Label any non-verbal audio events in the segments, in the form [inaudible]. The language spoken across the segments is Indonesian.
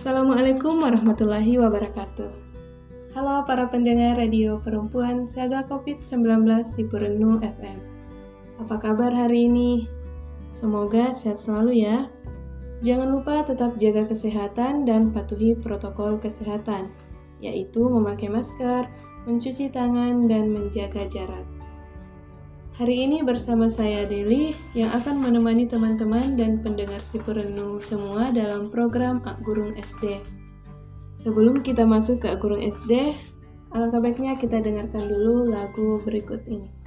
Assalamualaikum warahmatullahi wabarakatuh. Halo para pendengar radio perempuan Saga COVID-19 di Purenu FM. Apa kabar hari ini? Semoga sehat selalu ya. Jangan lupa tetap jaga kesehatan dan patuhi protokol kesehatan, yaitu memakai masker, mencuci tangan, dan menjaga jarak. Hari ini bersama saya Deli yang akan menemani teman-teman dan pendengar si perenung semua dalam program Ak Gurung SD. Sebelum kita masuk ke Ak Gurung SD, alangkah baiknya kita dengarkan dulu lagu berikut ini.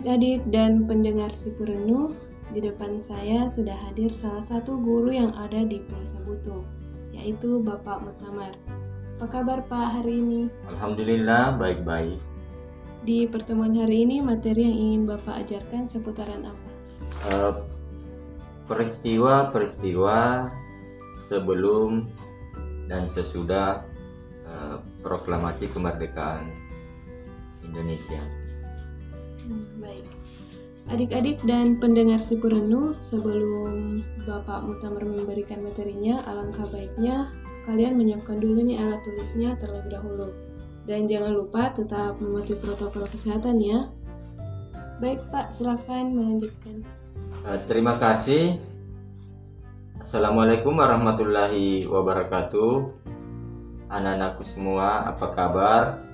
Adik-adik dan pendengar Sipurenu, di depan saya sudah hadir salah satu guru yang ada di Plaza Butuh, yaitu Bapak Mutamar. Apa kabar Pak hari ini? Alhamdulillah baik-baik. Di pertemuan hari ini materi yang ingin Bapak ajarkan seputaran apa? Eh, Peristiwa-peristiwa sebelum dan sesudah eh, proklamasi kemerdekaan Indonesia. Hmm, baik. Adik-adik dan pendengar Sipurenu, sebelum Bapak Mutamar memberikan materinya, alangkah baiknya kalian menyiapkan dulu nih alat tulisnya terlebih dahulu. Dan jangan lupa tetap mematuhi protokol kesehatan ya. Baik Pak, silakan melanjutkan. Eh, terima kasih. Assalamualaikum warahmatullahi wabarakatuh. Anak-anakku semua, apa kabar?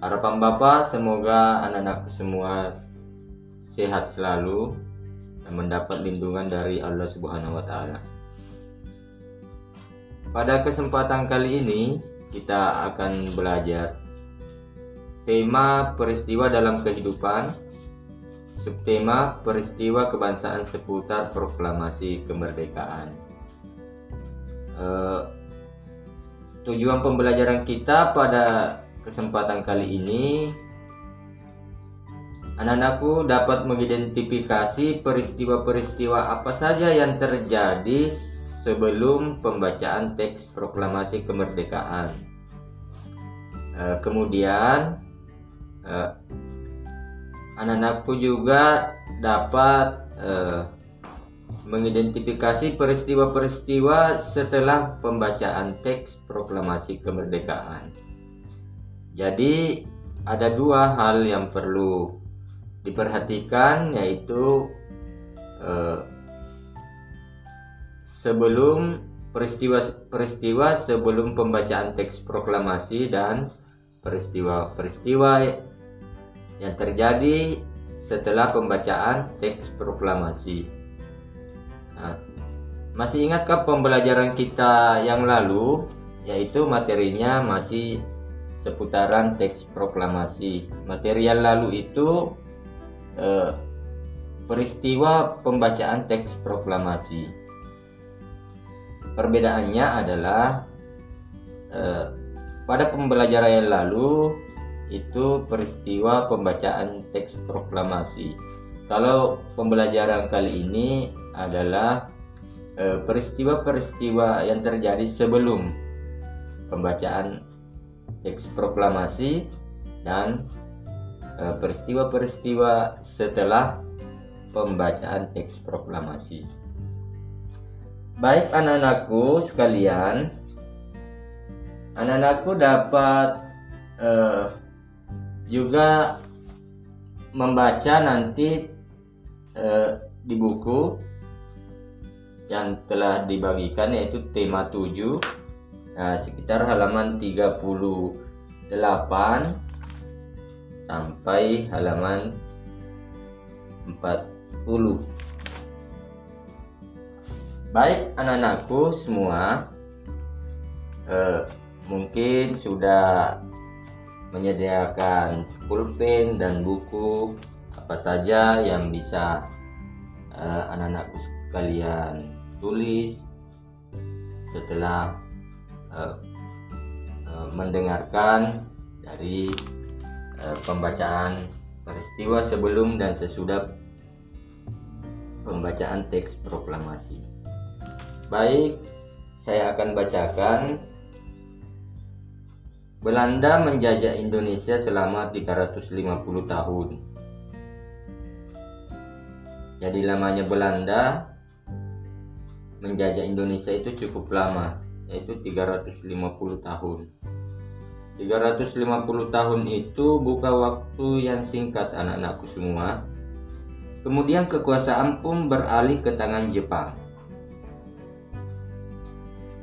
Harapan Bapak semoga anak-anakku semua sehat selalu dan mendapat lindungan dari Allah Subhanahu wa taala. Pada kesempatan kali ini kita akan belajar tema peristiwa dalam kehidupan, subtema peristiwa kebangsaan seputar proklamasi kemerdekaan. Eh, tujuan pembelajaran kita pada kesempatan kali ini anak-anakku dapat mengidentifikasi peristiwa-peristiwa apa saja yang terjadi sebelum pembacaan teks proklamasi kemerdekaan. Eh, kemudian uh, anak-anakku juga dapat uh, mengidentifikasi peristiwa-peristiwa setelah pembacaan teks proklamasi kemerdekaan. Jadi ada dua hal yang perlu diperhatikan yaitu eh, sebelum peristiwa-peristiwa sebelum pembacaan teks proklamasi dan peristiwa-peristiwa yang terjadi setelah pembacaan teks proklamasi. Nah, masih ingatkah pembelajaran kita yang lalu yaitu materinya masih seputaran teks proklamasi. Material lalu itu eh, peristiwa pembacaan teks proklamasi. Perbedaannya adalah eh, pada pembelajaran yang lalu itu peristiwa pembacaan teks proklamasi. Kalau pembelajaran kali ini adalah eh, peristiwa-peristiwa yang terjadi sebelum pembacaan teks proklamasi dan eh, peristiwa-peristiwa setelah pembacaan teks proklamasi. Baik anak-anakku sekalian, anak-anakku dapat uh, juga membaca nanti eh, di buku yang telah dibagikan yaitu tema 7 nah, sekitar halaman 38 sampai halaman 40 baik anak-anakku semua eh, mungkin sudah menyediakan pulpen dan buku apa saja yang bisa uh, anak-anakku sekalian tulis setelah uh, uh, mendengarkan dari uh, pembacaan peristiwa sebelum dan sesudah pembacaan teks proklamasi. Baik, saya akan bacakan Belanda menjajah Indonesia selama 350 tahun. Jadi lamanya Belanda menjajah Indonesia itu cukup lama, yaitu 350 tahun. 350 tahun itu bukan waktu yang singkat anak-anakku semua. Kemudian kekuasaan pun beralih ke tangan Jepang.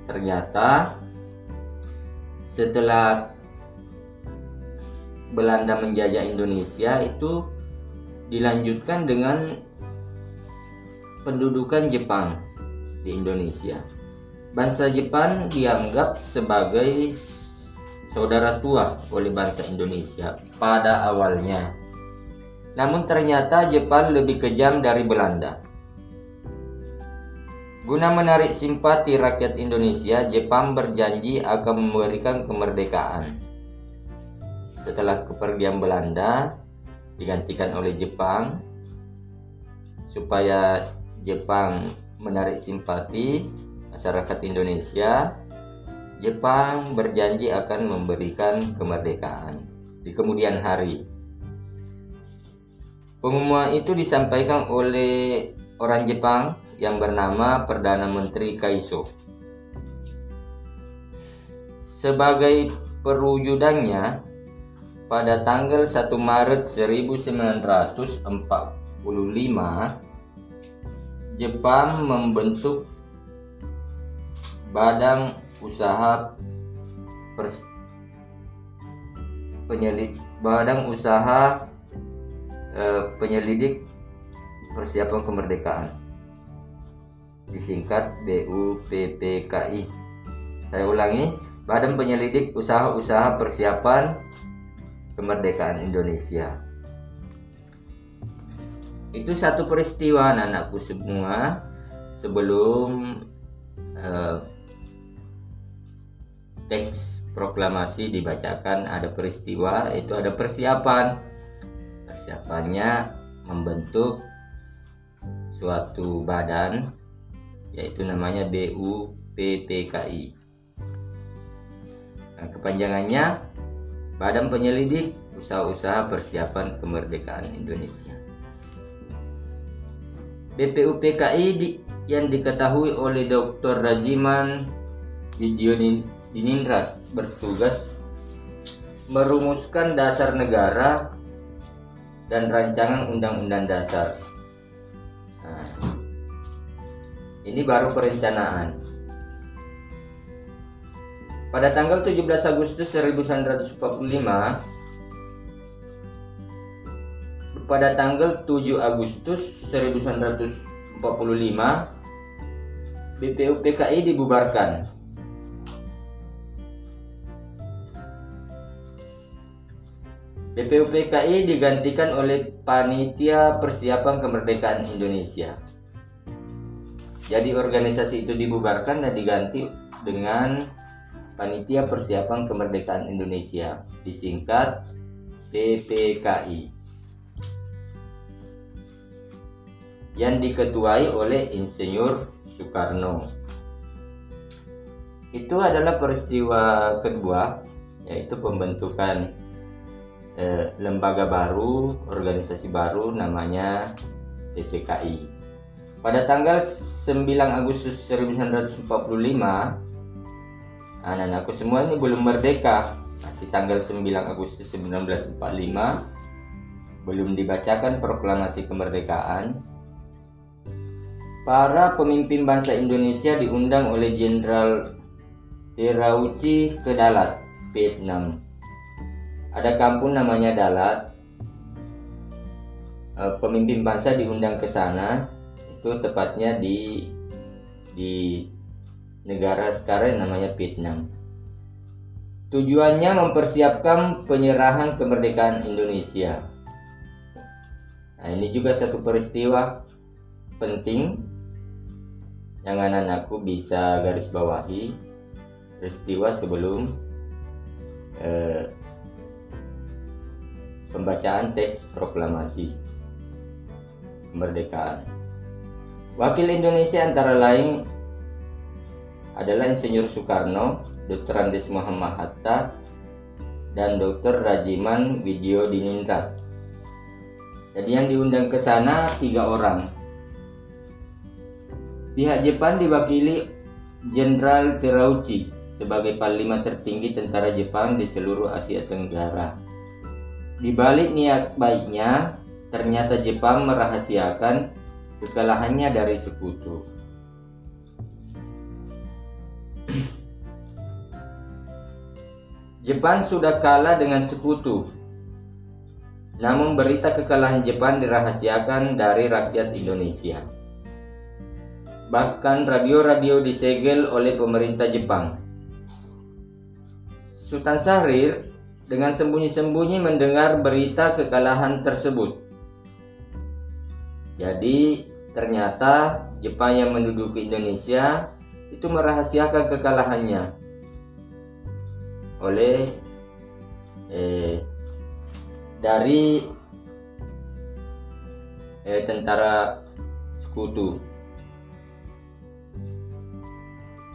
Ternyata setelah Belanda menjajah Indonesia itu dilanjutkan dengan pendudukan Jepang di Indonesia. Bangsa Jepang dianggap sebagai saudara tua oleh bangsa Indonesia pada awalnya. Namun ternyata Jepang lebih kejam dari Belanda. Guna menarik simpati rakyat Indonesia, Jepang berjanji akan memberikan kemerdekaan. Setelah kepergian Belanda digantikan oleh Jepang, supaya Jepang menarik simpati masyarakat Indonesia, Jepang berjanji akan memberikan kemerdekaan di kemudian hari. Pengumuman itu disampaikan oleh orang Jepang yang bernama Perdana Menteri Kaiso. Sebagai perwujudannya, pada tanggal 1 Maret 1945, Jepang membentuk Badan Usaha Pers penyelidik Badan Usaha eh, Penyelidik Persiapan Kemerdekaan disingkat BUPPKI. Saya ulangi, Badan Penyelidik Usaha-usaha Persiapan Kemerdekaan Indonesia. Itu satu peristiwa anak-anakku semua sebelum uh, teks proklamasi dibacakan ada peristiwa itu ada persiapan persiapannya membentuk suatu badan yaitu namanya BUPPKI. Nah, kepanjangannya Badan Penyelidik usaha-usaha persiapan kemerdekaan Indonesia. BPUPKI di, yang diketahui oleh Dr. Rajiman Dinindra bertugas merumuskan dasar negara dan rancangan undang-undang dasar. Nah, ini baru perencanaan. Pada tanggal 17 Agustus 1945 pada tanggal 7 Agustus 1945 BPUPKI dibubarkan. BPUPKI digantikan oleh Panitia Persiapan Kemerdekaan Indonesia. Jadi organisasi itu dibubarkan dan diganti dengan Panitia Persiapan Kemerdekaan Indonesia, disingkat PPKI. yang diketuai oleh Insinyur Soekarno. Itu adalah peristiwa kedua, yaitu pembentukan eh, lembaga baru, organisasi baru namanya PPKI. Pada tanggal 9 Agustus 1945, anak-anakku semua ini belum merdeka. Masih tanggal 9 Agustus 1945, belum dibacakan proklamasi kemerdekaan, Para pemimpin bangsa Indonesia diundang oleh Jenderal Terauchi ke Dalat, Vietnam. Ada kampung namanya Dalat. Eh, pemimpin bangsa diundang ke sana, itu tepatnya di di negara sekarang namanya Vietnam. Tujuannya mempersiapkan penyerahan kemerdekaan Indonesia. Nah, ini juga satu peristiwa penting yang anak-anakku bisa garis bawahi peristiwa sebelum eh, pembacaan teks proklamasi kemerdekaan. Wakil Indonesia antara lain adalah Insinyur Soekarno, Dr. Andes Muhammad Hatta, dan Dr. Rajiman Widyo Dinindra. Jadi yang diundang ke sana tiga orang, Pihak Jepang diwakili Jenderal Terauchi sebagai panglima tertinggi tentara Jepang di seluruh Asia Tenggara. Di balik niat baiknya, ternyata Jepang merahasiakan kekalahannya dari sekutu. [clears throat] Jepang sudah kalah dengan sekutu. Namun berita kekalahan Jepang dirahasiakan dari rakyat Indonesia. Bahkan radio-radio disegel oleh pemerintah Jepang. Sultan Syahrir dengan sembunyi-sembunyi mendengar berita kekalahan tersebut. Jadi ternyata Jepang yang menduduki Indonesia itu merahasiakan kekalahannya oleh eh, dari eh, tentara sekutu.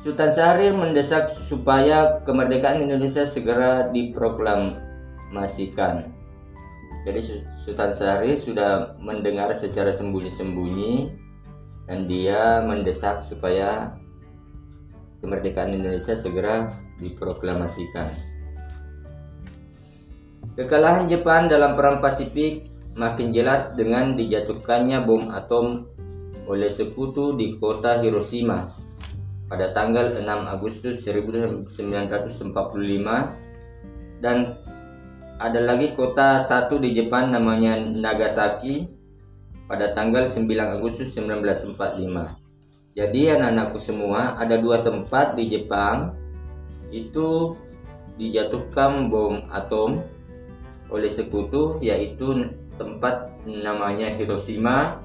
Sultan Syahrir mendesak supaya kemerdekaan Indonesia segera diproklamasikan. Jadi Sultan Syahrir sudah mendengar secara sembunyi-sembunyi dan dia mendesak supaya kemerdekaan Indonesia segera diproklamasikan. Kekalahan Jepang dalam Perang Pasifik makin jelas dengan dijatuhkannya bom atom oleh sekutu di kota Hiroshima pada tanggal 6 Agustus 1945 dan ada lagi kota satu di Jepang namanya Nagasaki pada tanggal 9 Agustus 1945. Jadi anak-anakku semua ada dua tempat di Jepang itu dijatuhkan bom atom oleh sekutu yaitu tempat namanya Hiroshima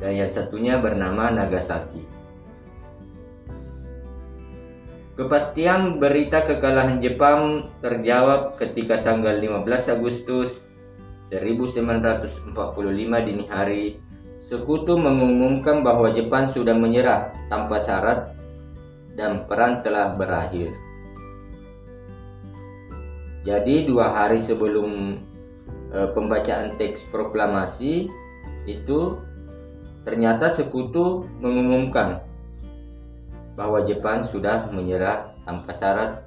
dan yang satunya bernama Nagasaki. Kepastian berita kekalahan Jepang terjawab ketika tanggal 15 Agustus 1945 dini hari Sekutu mengumumkan bahwa Jepang sudah menyerah tanpa syarat dan perang telah berakhir. Jadi dua hari sebelum e, pembacaan teks proklamasi itu ternyata sekutu mengumumkan bahwa Jepang sudah menyerah tanpa syarat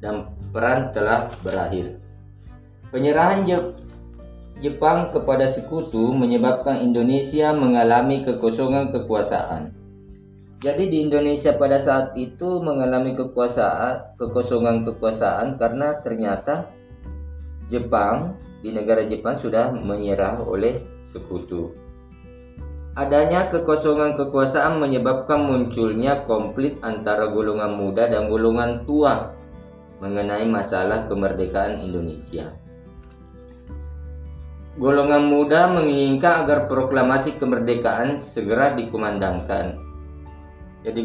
dan perang telah berakhir. Penyerahan Jepang kepada sekutu menyebabkan Indonesia mengalami kekosongan kekuasaan. Jadi di Indonesia pada saat itu mengalami kekuasaan, kekosongan kekuasaan karena ternyata Jepang di negara Jepang sudah menyerah oleh sekutu. Adanya kekosongan kekuasaan menyebabkan munculnya konflik antara golongan muda dan golongan tua mengenai masalah kemerdekaan Indonesia. Golongan muda menginginkan agar proklamasi kemerdekaan segera dikumandangkan. Jadi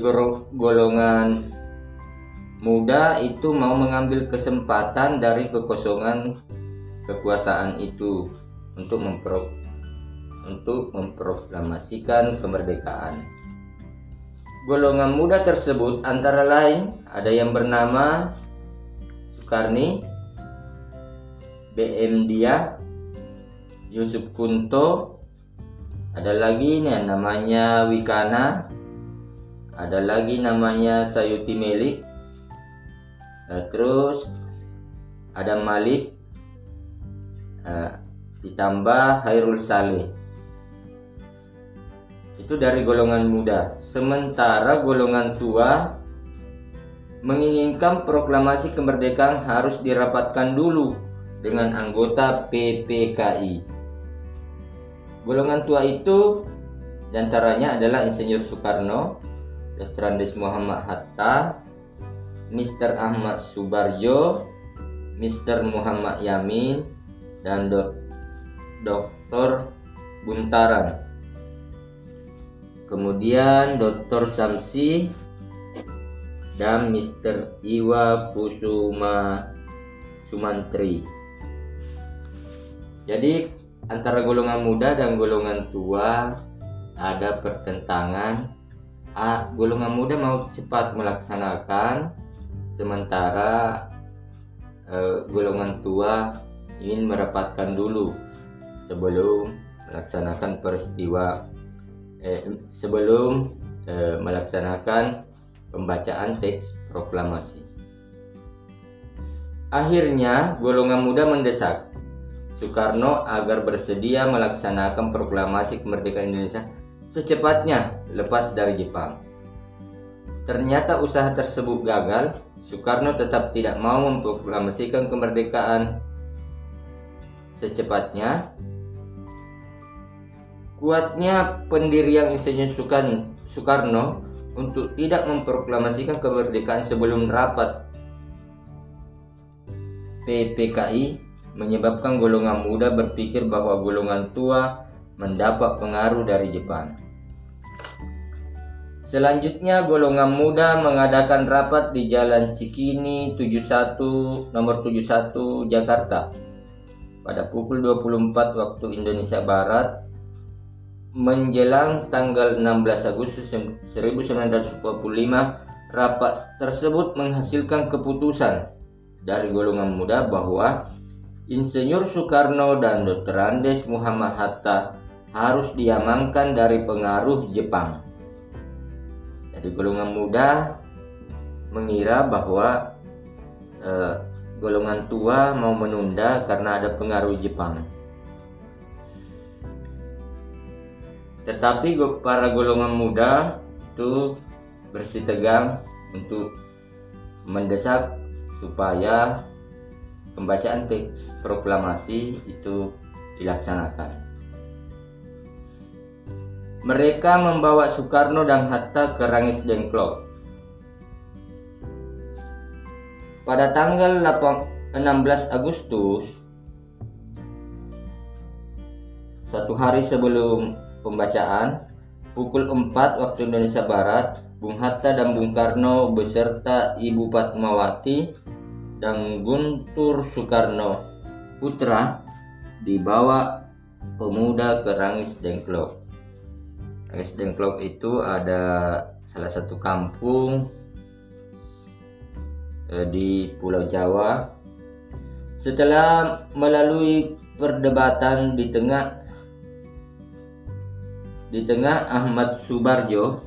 golongan muda itu mau mengambil kesempatan dari kekosongan kekuasaan itu untuk mempro untuk memproklamasikan kemerdekaan. Golongan muda tersebut antara lain ada yang bernama Soekarni, BM Dia, Yusuf Kunto ada lagi nih namanya Wikana ada lagi namanya Sayuti Melik nah, terus ada Malik uh, ditambah Hairul Saleh itu dari golongan muda sementara golongan tua menginginkan proklamasi kemerdekaan harus dirapatkan dulu dengan anggota PPKI Golongan tua itu di antaranya adalah Insinyur Soekarno, Dr. Andes Muhammad Hatta, Mr. Ahmad Subarjo, Mr. Muhammad Yamin, dan Dr. Buntaran. Kemudian Dr. Samsi dan Mr. Iwa Kusuma Sumantri. Jadi antara golongan muda dan golongan tua ada pertentangan. A, golongan muda mau cepat melaksanakan, sementara e, golongan tua ingin merapatkan dulu sebelum melaksanakan peristiwa eh, sebelum eh, melaksanakan pembacaan teks proklamasi. Akhirnya, golongan muda mendesak Soekarno agar bersedia melaksanakan proklamasi kemerdekaan Indonesia secepatnya lepas dari Jepang. Ternyata usaha tersebut gagal, Soekarno tetap tidak mau memproklamasikan kemerdekaan secepatnya. Kuatnya pendirian Insinyur Soekarno untuk tidak memproklamasikan kemerdekaan sebelum rapat PPKI menyebabkan golongan muda berpikir bahwa golongan tua mendapat pengaruh dari Jepang. Selanjutnya golongan muda mengadakan rapat di Jalan Cikini 71 nomor 71 Jakarta pada pukul 24 waktu Indonesia Barat menjelang tanggal 16 Agustus 1945 rapat tersebut menghasilkan keputusan dari golongan muda bahwa Insinyur Soekarno dan Dr. Andes Muhammad Hatta harus diamankan dari pengaruh Jepang. Jadi golongan muda mengira bahwa eh, golongan tua mau menunda karena ada pengaruh Jepang. Tetapi para golongan muda itu bersitegang untuk mendesak supaya pembacaan teks proklamasi itu dilaksanakan. Mereka membawa Soekarno dan Hatta ke Rangis Dengklok. Pada tanggal 16 Agustus, satu hari sebelum pembacaan, pukul 4 waktu Indonesia Barat, Bung Hatta dan Bung Karno beserta Ibu Fatmawati dan Guntur Soekarno putra dibawa pemuda ke Rangis Dengklok. Rangis Dengklok itu ada salah satu kampung eh, di Pulau Jawa. Setelah melalui perdebatan di tengah di tengah Ahmad Subarjo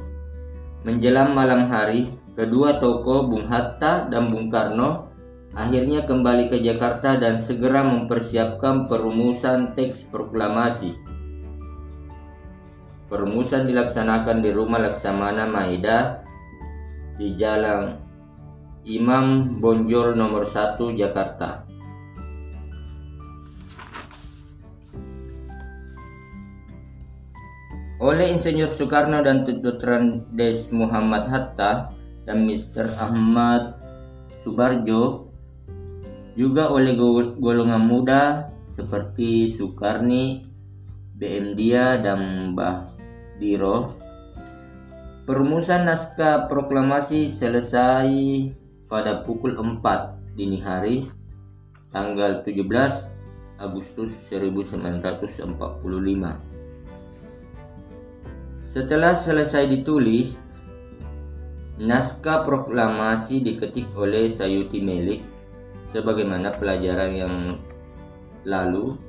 menjelang malam hari, kedua tokoh Bung Hatta dan Bung Karno akhirnya kembali ke Jakarta dan segera mempersiapkan perumusan teks proklamasi. Perumusan dilaksanakan di rumah Laksamana Maeda di Jalan Imam Bonjol nomor 1 Jakarta. Oleh Insinyur Soekarno dan Dr. Des Muhammad Hatta dan Mr. Ahmad Subarjo juga oleh golongan muda seperti Soekarni, BM Dia, dan Mbah Diro. Perumusan naskah proklamasi selesai pada pukul 4 dini hari tanggal 17 Agustus 1945. Setelah selesai ditulis, naskah proklamasi diketik oleh Sayuti Melik sebagaimana pelajaran yang lalu.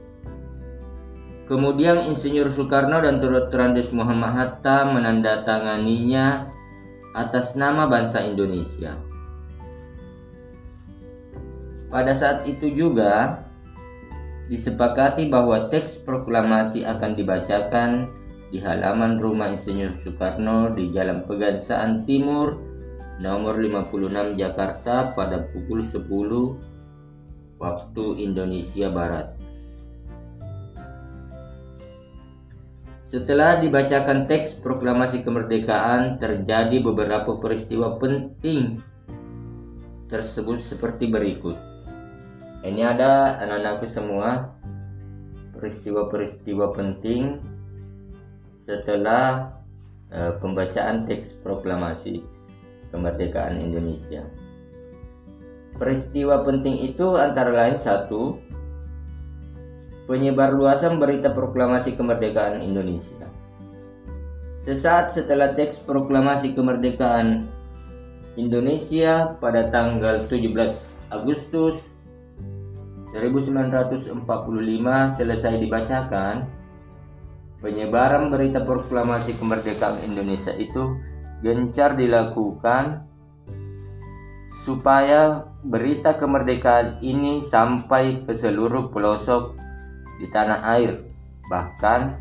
Kemudian Insinyur Soekarno dan Turut Randes Muhammad Hatta menandatanganinya atas nama bangsa Indonesia. Pada saat itu juga disepakati bahwa teks proklamasi akan dibacakan di halaman rumah Insinyur Soekarno di Jalan Pegangsaan Timur nomor 56 Jakarta pada pukul 10 waktu Indonesia Barat. Setelah dibacakan teks proklamasi kemerdekaan, terjadi beberapa peristiwa penting tersebut seperti berikut. Ini ada anak-anakku semua peristiwa-peristiwa penting setelah uh, pembacaan teks proklamasi kemerdekaan Indonesia. Peristiwa penting itu antara lain satu, penyebar luasan berita proklamasi kemerdekaan Indonesia. Sesaat setelah teks proklamasi kemerdekaan Indonesia pada tanggal 17 Agustus 1945 selesai dibacakan, penyebaran berita proklamasi kemerdekaan Indonesia itu gencar dilakukan supaya berita kemerdekaan ini sampai ke seluruh pelosok di tanah air, bahkan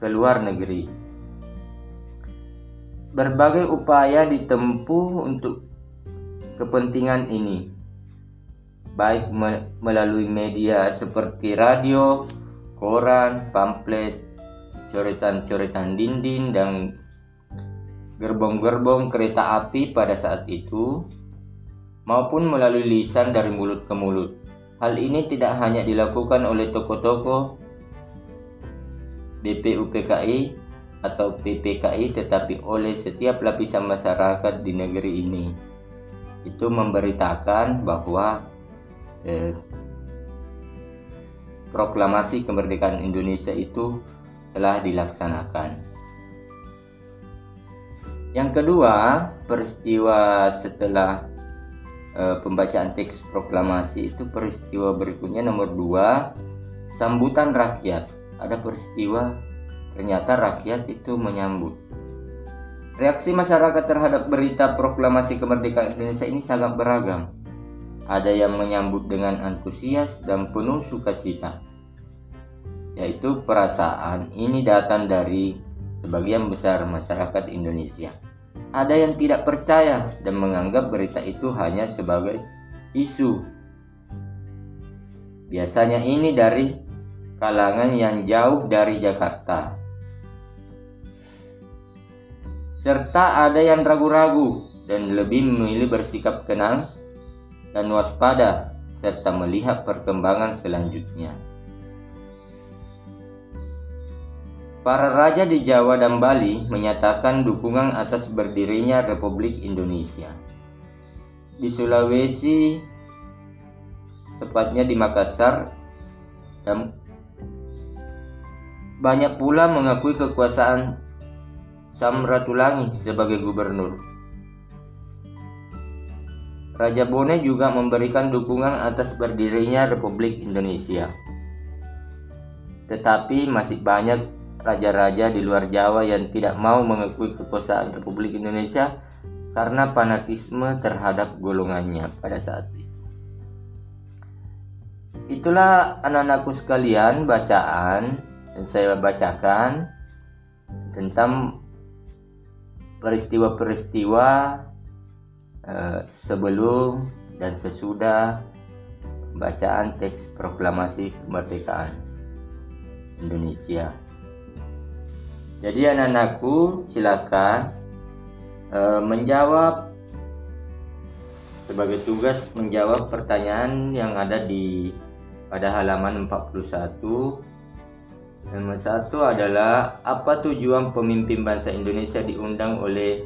ke luar negeri. Berbagai upaya ditempuh untuk kepentingan ini, baik melalui media seperti radio, koran, pamflet, coretan-coretan dinding, dan gerbong-gerbong kereta api pada saat itu maupun melalui lisan dari mulut ke mulut. Hal ini tidak hanya dilakukan oleh tokoh-tokoh BPUPKI atau PPKI tetapi oleh setiap lapisan masyarakat di negeri ini. Itu memberitakan bahwa eh, proklamasi kemerdekaan Indonesia itu telah dilaksanakan. Yang kedua, peristiwa setelah uh, pembacaan teks proklamasi itu peristiwa berikutnya nomor dua sambutan rakyat. Ada peristiwa ternyata rakyat itu menyambut. Reaksi masyarakat terhadap berita proklamasi kemerdekaan Indonesia ini sangat beragam ada yang menyambut dengan antusias dan penuh sukacita yaitu perasaan ini datang dari sebagian besar masyarakat Indonesia ada yang tidak percaya dan menganggap berita itu hanya sebagai isu. Biasanya ini dari kalangan yang jauh dari Jakarta. Serta ada yang ragu-ragu dan lebih memilih bersikap tenang dan waspada serta melihat perkembangan selanjutnya. Para raja di Jawa dan Bali menyatakan dukungan atas berdirinya Republik Indonesia. Di Sulawesi, tepatnya di Makassar, dan banyak pula mengakui kekuasaan Samratulangi sebagai gubernur. Raja Bone juga memberikan dukungan atas berdirinya Republik Indonesia. Tetapi masih banyak raja-raja di luar Jawa yang tidak mau mengakui kekuasaan Republik Indonesia karena fanatisme terhadap golongannya pada saat itu. Itulah anak-anakku sekalian bacaan yang saya bacakan tentang peristiwa-peristiwa eh, sebelum dan sesudah bacaan teks proklamasi kemerdekaan Indonesia. Jadi anak-anakku silakan uh, menjawab sebagai tugas menjawab pertanyaan yang ada di pada halaman 41 Nomor satu adalah apa tujuan pemimpin bangsa Indonesia diundang oleh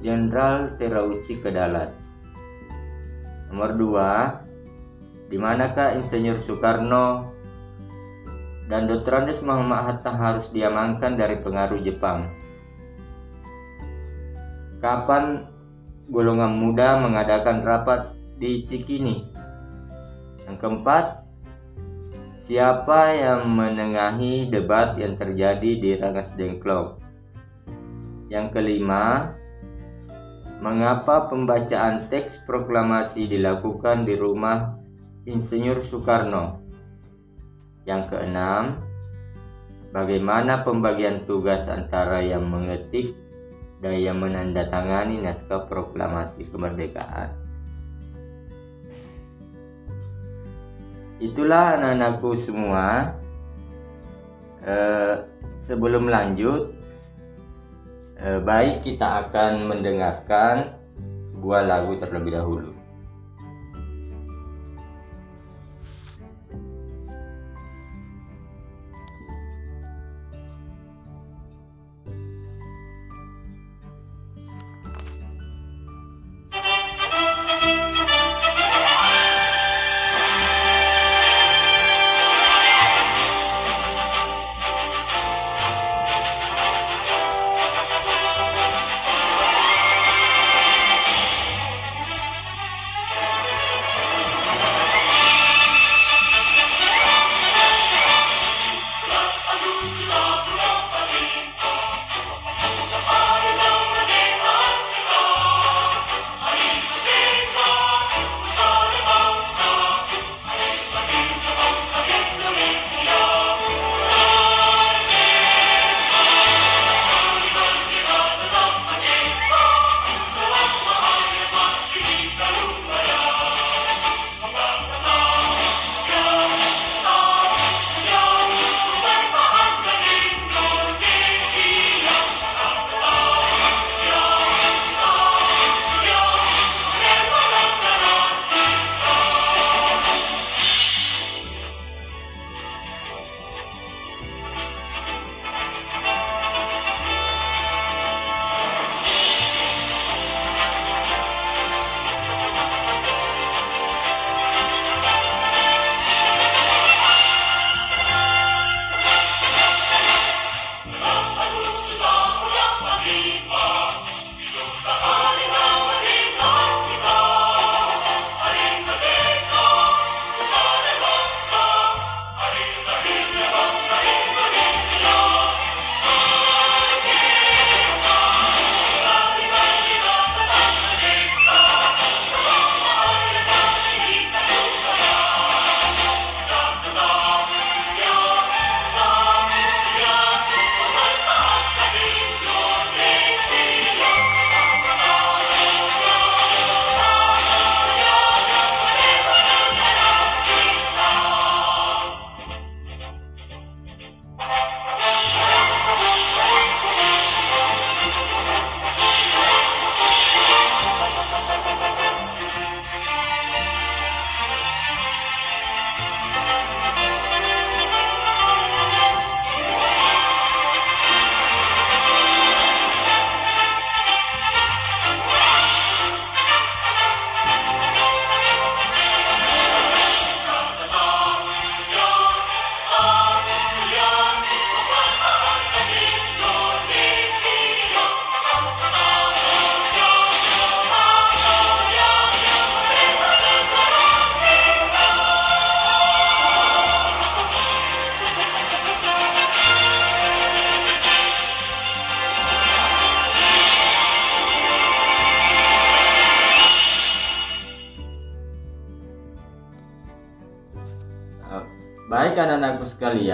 Jenderal Terauchi ke Dalat? Nomor dua, di manakah Insinyur Soekarno dan Dr. Andes Muhammad Hatta harus diamankan dari pengaruh Jepang? Kapan golongan muda mengadakan rapat di Cikini? Yang keempat, Siapa yang menengahi debat yang terjadi di Rangas Dengklok? Yang kelima, mengapa pembacaan teks proklamasi dilakukan di rumah Insinyur Soekarno? Yang keenam, bagaimana pembagian tugas antara yang mengetik dan yang menandatangani naskah proklamasi kemerdekaan? itulah anak-anakku semua eh, sebelum lanjut baik kita akan mendengarkan sebuah lagu terlebih dahulu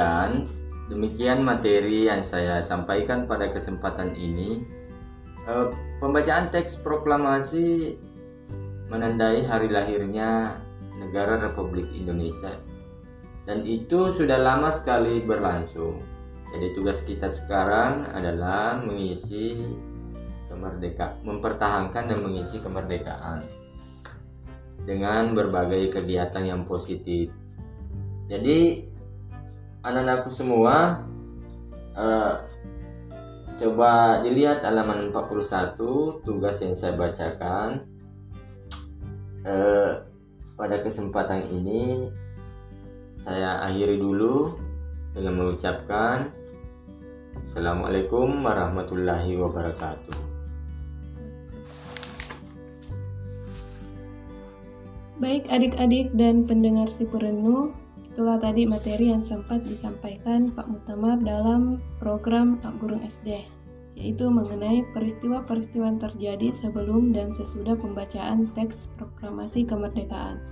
sekalian, demikian materi yang saya sampaikan pada kesempatan ini. Eh, pembacaan teks proklamasi menandai hari lahirnya negara Republik Indonesia. Dan itu sudah lama sekali berlangsung. Jadi tugas kita sekarang adalah mengisi kemerdekaan, mempertahankan dan mengisi kemerdekaan dengan berbagai kegiatan yang positif jadi anak-anakku semua uh, coba dilihat halaman 41 tugas yang saya bacakan. Uh, pada kesempatan ini saya akhiri dulu dengan mengucapkan Assalamualaikum warahmatullahi wabarakatuh. Baik adik-adik dan pendengar si Purenu, Itulah tadi materi yang sempat disampaikan Pak Mutamar dalam program Pak Gurung SD, yaitu mengenai peristiwa-peristiwa yang terjadi sebelum dan sesudah pembacaan teks proklamasi kemerdekaan.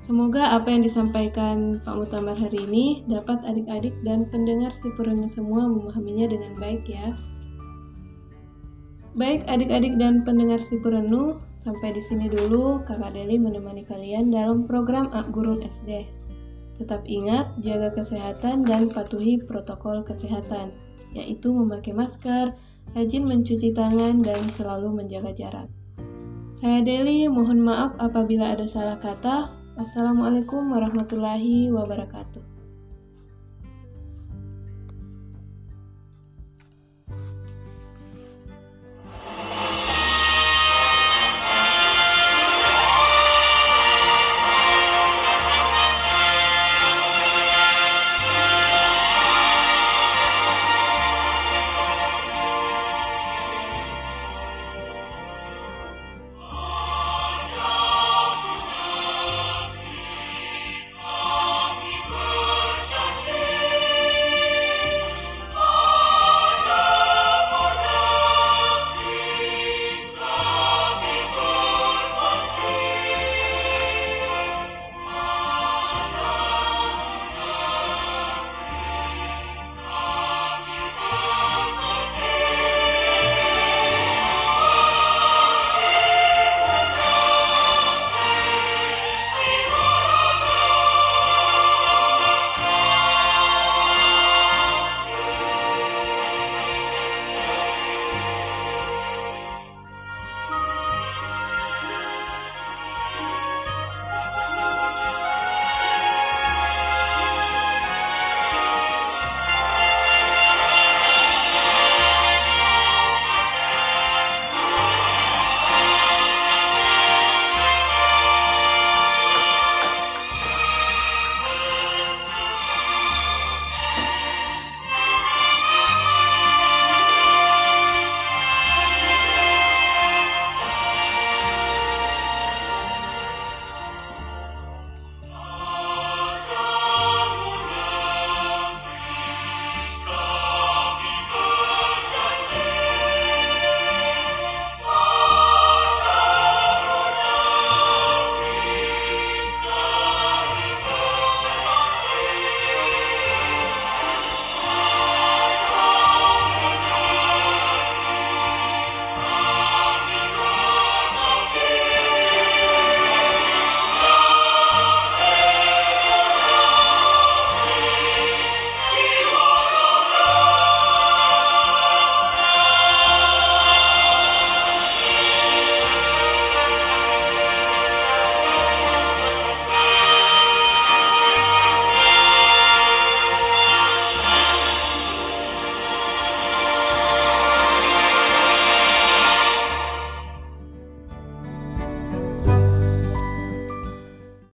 Semoga apa yang disampaikan Pak Mutamar hari ini dapat adik-adik dan pendengar Sipuruni semua memahaminya dengan baik ya. Baik adik-adik dan pendengar Sipurenu, sampai di sini dulu Kakak Deli menemani kalian dalam program Ak Gurung SD. Tetap ingat jaga kesehatan dan patuhi protokol kesehatan, yaitu memakai masker, rajin mencuci tangan, dan selalu menjaga jarak. Saya Deli, mohon maaf apabila ada salah kata. Wassalamualaikum warahmatullahi wabarakatuh.